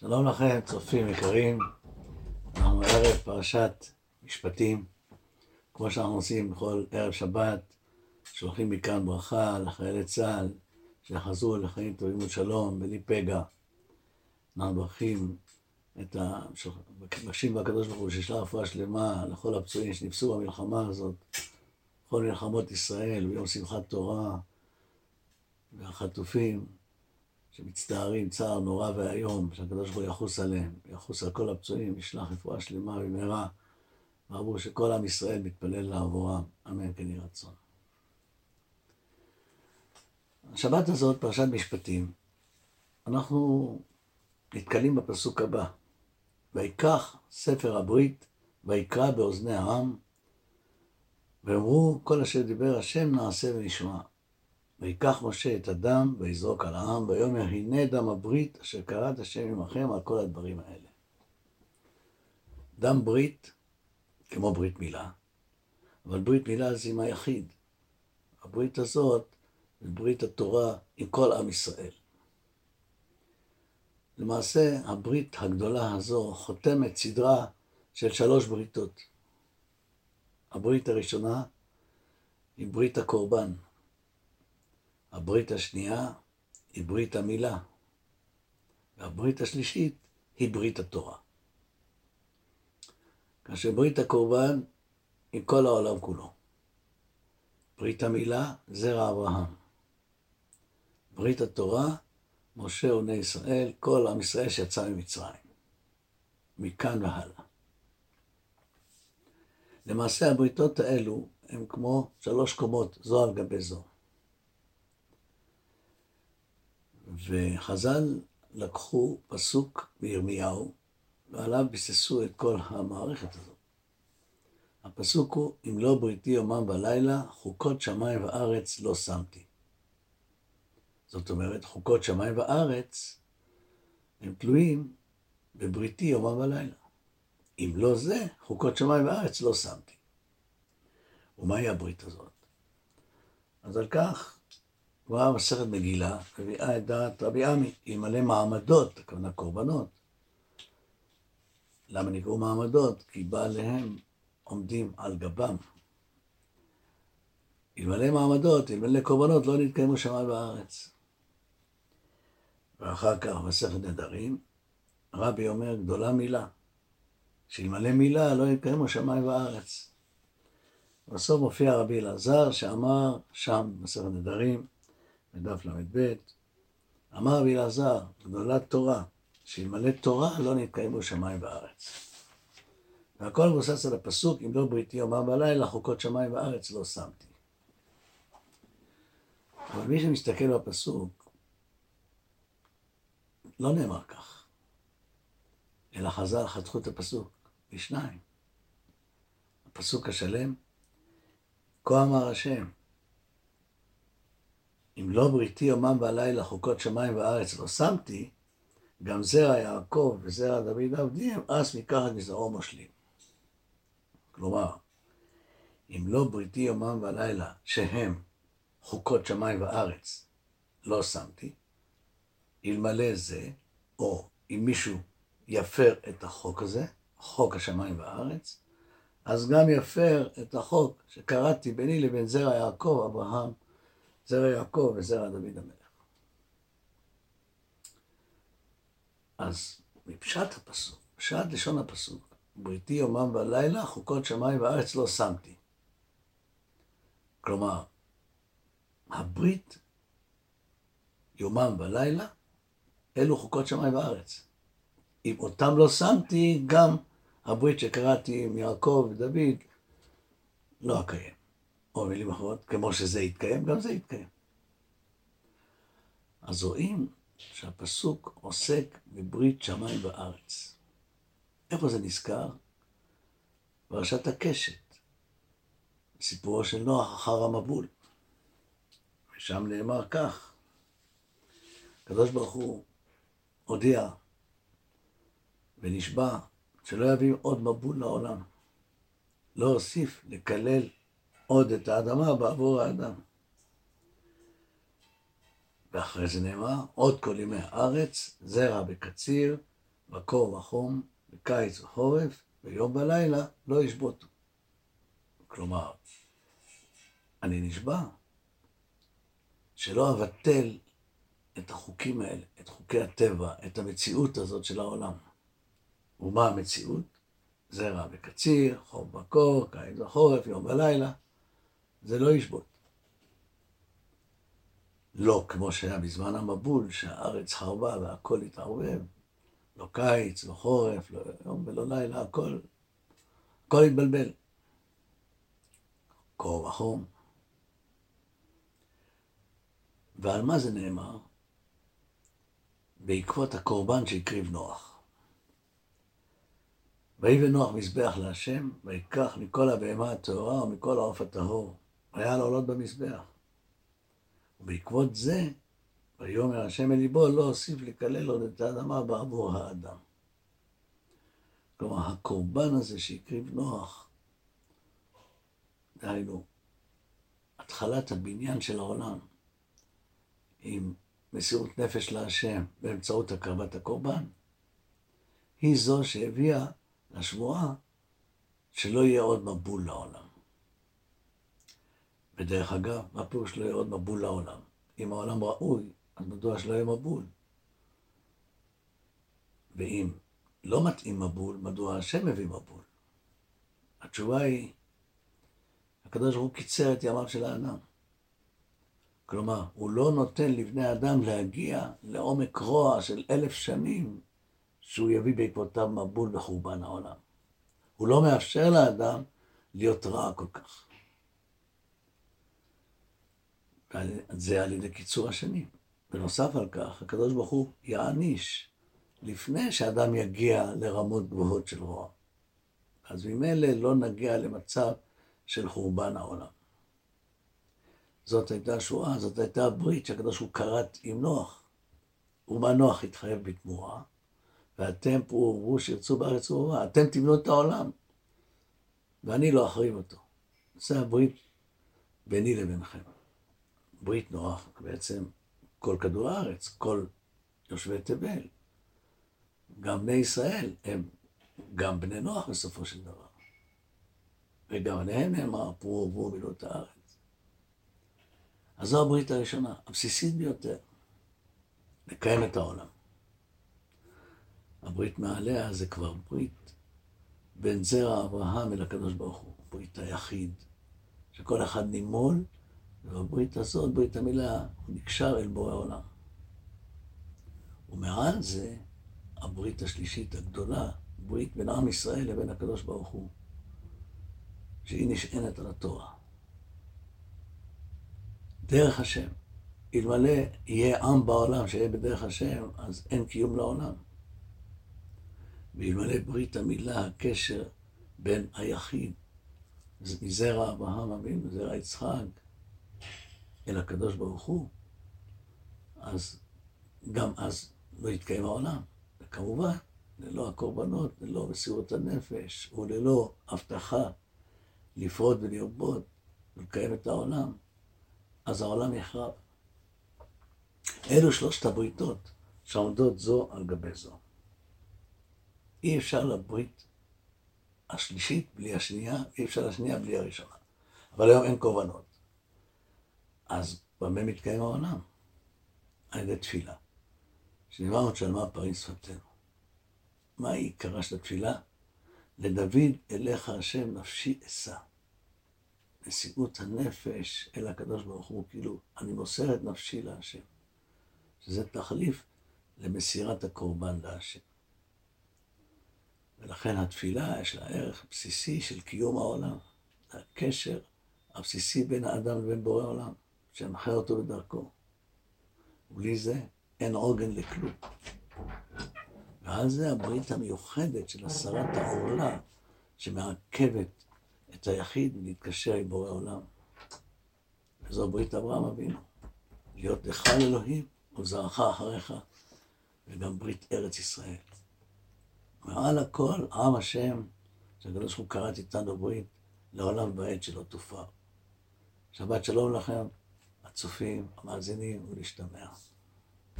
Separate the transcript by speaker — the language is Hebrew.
Speaker 1: שלום לכם, צופים יקרים. אנחנו ערב פרשת משפטים, כמו שאנחנו עושים בכל ערב שבת, שולחים מכאן ברכה לחיילי צה"ל שיחזרו לחיים טובים ושלום, בלי פגע. אנחנו מברכים את ה... מבקשים בקדוש ברוך הוא שישלח רפואה שלמה לכל הפצועים שנפסו במלחמה הזאת, בכל מלחמות ישראל, ביום שמחת תורה, והחטופים. שמצטערים צער נורא ואיום, שהקדוש ברוך הוא יחוס עליהם, יחוס על כל הפצועים, ישלח רפואה שלמה במהרה, ואמרו שכל עם ישראל מתפלל לעבורם, אמן כן יהי רצון. השבת הזאת, פרשת משפטים, אנחנו נתקלים בפסוק הבא, ויקח ספר הברית, ויקרא באוזני העם, ואמרו, כל אשר דיבר השם נעשה ונשמע. ויקח משה את הדם ויזרוק על העם, ויאמר הנה דם הברית אשר קראת השם עמכם על כל הדברים האלה. דם ברית, כמו ברית מילה, אבל ברית מילה זה עם היחיד. הברית הזאת זה ברית התורה עם כל עם ישראל. למעשה, הברית הגדולה הזו חותמת סדרה של שלוש בריתות. הברית הראשונה היא ברית הקורבן. הברית השנייה היא ברית המילה, והברית השלישית היא ברית התורה. כאשר ברית הקורבן היא כל העולם כולו. ברית המילה, זרע אברהם. ברית התורה, משה ובני ישראל, כל עם ישראל שיצא ממצרים. מכאן והלאה. למעשה הבריתות האלו הן כמו שלוש קומות, זו על גבי זו. וחז"ל לקחו פסוק מירמיהו, ועליו ביססו את כל המערכת הזאת. הפסוק הוא, אם לא בריתי יומם בלילה, חוקות שמיים וארץ לא שמתי. זאת אומרת, חוקות שמיים וארץ הם תלויים בבריתי יומם בלילה. אם לא זה, חוקות שמיים וארץ לא שמתי. ומהי הברית הזאת? אז על כך גמרא מסכת מגילה מביאה את דעת רבי עמי, אלמלא מעמדות, הכוונה קורבנות. למה נקראו מעמדות? כי בעליהם עומדים על גבם. אלמלא מעמדות, אלמלא קורבנות, לא נתקיימו שמיים בארץ. ואחר כך מסכת נדרים, רבי אומר, גדולה מילה, שאלמלא מילה לא יתקיימו שמיים בארץ. בסוף מופיע רבי אלעזר שאמר שם, מסכת נדרים, בדף ל"ב, אמר רבי אלעזר, גדולת תורה, שאלמלא תורה לא נתקיימו שמיים וארץ. והכל מבוסס על הפסוק, אם לא בריתי יומם בלילה, חוקות שמיים וארץ לא שמתי. אבל מי שמסתכל בפסוק, לא נאמר כך, אלא חז"ל חתכו את הפסוק לשניים. הפסוק השלם, כה אמר השם, אם לא בריתי יומם בלילה חוקות שמיים וארץ לא שמתי, גם זרע יעקב וזרע דוד עבדיהם, אז מקחת מזרעו מושלים. כלומר, אם לא בריתי יומם ולילה, שהם חוקות שמיים וארץ, לא שמתי, אלמלא זה, או אם מישהו יפר את החוק הזה, חוק השמיים והארץ, אז גם יפר את החוק שקראתי ביני לבין זרע יעקב, אברהם זרע יעקב וזרע דוד המלך. אז מפשט הפסוק, פשט לשון הפסוק, בריתי יומם ולילה, חוקות שמיים וארץ לא שמתי. כלומר, הברית, יומם ולילה, אלו חוקות שמיים וארץ. אם אותם לא שמתי, גם הברית שקראתי עם יעקב ודוד לא אקיים. או במילים אחרות, כמו שזה יתקיים, גם זה יתקיים. אז רואים שהפסוק עוסק בברית שמיים וארץ. איפה זה נזכר? פרשת הקשת, סיפורו של נוח אחר המבול. ושם נאמר כך, הקדוש ברוך הוא הודיע ונשבע שלא יביא עוד מבול לעולם. לא הוסיף לקלל עוד את האדמה בעבור האדם. ואחרי זה נאמר, עוד כל ימי הארץ, זרע בקציר, בקור וחום, בקיץ וחורף, ביום ולילה לא ישבותו. כלומר, אני נשבע שלא אבטל את החוקים האלה, את חוקי הטבע, את המציאות הזאת של העולם. ומה המציאות? זרע וקציר, חום בקור, קיץ וחורף, יום ולילה. זה לא ישבות. לא כמו שהיה בזמן המבול, שהארץ חרבה והכל התערבב. לא קיץ, לא חורף, לא יום ולא לילה, הכל, הכל התבלבל. קור וחום. ועל מה זה נאמר? בעקבות הקורבן שהקריב נוח. ויבן נוח מזבח להשם, ויקח מכל הבהמה הטהורה ומכל העוף הטהור, והיה לעולות במזבח. ובעקבות זה, ויאמר השם אל ליבו, לא אוסיף לקלל עוד את האדמה בעבור האדם. כלומר, הקורבן הזה שהקריב נוח, דהיינו, התחלת הבניין של העולם, עם מסירות נפש להשם באמצעות הקרבת הקורבן, היא זו שהביאה לשבועה שלא יהיה עוד מבול לעולם. ודרך אגב, מה פירוש לא יהיה עוד מבול לעולם? אם העולם ראוי, אז מדוע שלא יהיה מבול? ואם לא מתאים מבול, מדוע השם מביא מבול? התשובה היא, הקדוש ברוך הוא קיצר את ימיו של האדם. כלומר, הוא לא נותן לבני אדם להגיע לעומק רוע של אלף שנים שהוא יביא בעקבותיו מבול וחורבן העולם. הוא לא מאפשר לאדם להיות רע כל כך. זה על ידי קיצור השנים. בנוסף על כך, הקדוש ברוך הוא יעניש לפני שאדם יגיע לרמות גבוהות של רוע. אז ממילא לא נגיע למצב של חורבן העולם. זאת הייתה שואה, זאת הייתה הברית שהקדוש ברוך הוא כרת עם נוח. ומה נוח התחייב בתמורה? ואתם פרו שירצו בארץ ובאורה, אתם תבנו את העולם, ואני לא אחריב אותו. זה הברית ביני לבינכם. ברית נוח, בעצם כל כדור הארץ, כל יושבי תבל. גם בני ישראל הם גם בני נוח בסופו של דבר. וגם עליהם נאמר, פרו ורבו מילאו את הארץ. אז זו הברית הראשונה, הבסיסית ביותר, לקיים את העולם. הברית מעליה זה כבר ברית בין זרע אברהם אל הקדוש ברוך הוא, ברית היחיד, שכל אחד נימול, ובברית הזאת, ברית המילה, הוא נקשר אל בורא עולם. ומעל זה, הברית השלישית הגדולה, ברית בין עם ישראל לבין הקדוש ברוך הוא, שהיא נשענת על התורה. דרך השם. אלמלא יהיה עם בעולם שיהיה בדרך השם, אז אין קיום לעולם. ואלמלא ברית המילה, הקשר בין היחיד, מזרע אברהם אבינו, מזרע יצחק, אל הקדוש ברוך הוא, אז גם אז לא יתקיים העולם. וכמובן, ללא הקורבנות, ללא מסירות הנפש, וללא הבטחה לפרוד ולרבות ולקיים את העולם, אז העולם יחרב. אלו שלושת הבריתות שעומדות זו על גבי זו. אי אפשר לברית השלישית בלי השנייה, אי אפשר לשנייה בלי הראשונה. אבל היום אין קורבנות. אז במה מתקיים העולם? על ידי תפילה. שנאמר שלמה פרים שפתנו. מה עיקרה של התפילה? לדוד אליך השם נפשי אשא. נשיאות הנפש אל הקדוש ברוך הוא, כאילו, אני מוסר את נפשי להשם. שזה תחליף למסירת הקורבן להשם. ולכן התפילה יש לה ערך בסיסי של קיום העולם. הקשר הבסיסי בין האדם לבין בורא עולם, שמנחה אותו בדרכו. בלי זה אין עוגן לכלום. ועל זה הברית המיוחדת של הסרת העורלה שמעכבת את היחיד להתקשר עם בורא עולם. וזו ברית אברהם אבינו. להיות לך לאלוהים וזרעך אחריך, וגם ברית ארץ ישראל. מעל הכל, עם השם, שהקדוש ברוך הוא קראת איתנו ברית, לעולם ועד שלא תופר. שבת שלום לכם, הצופים, המאזינים, ולהשתמע.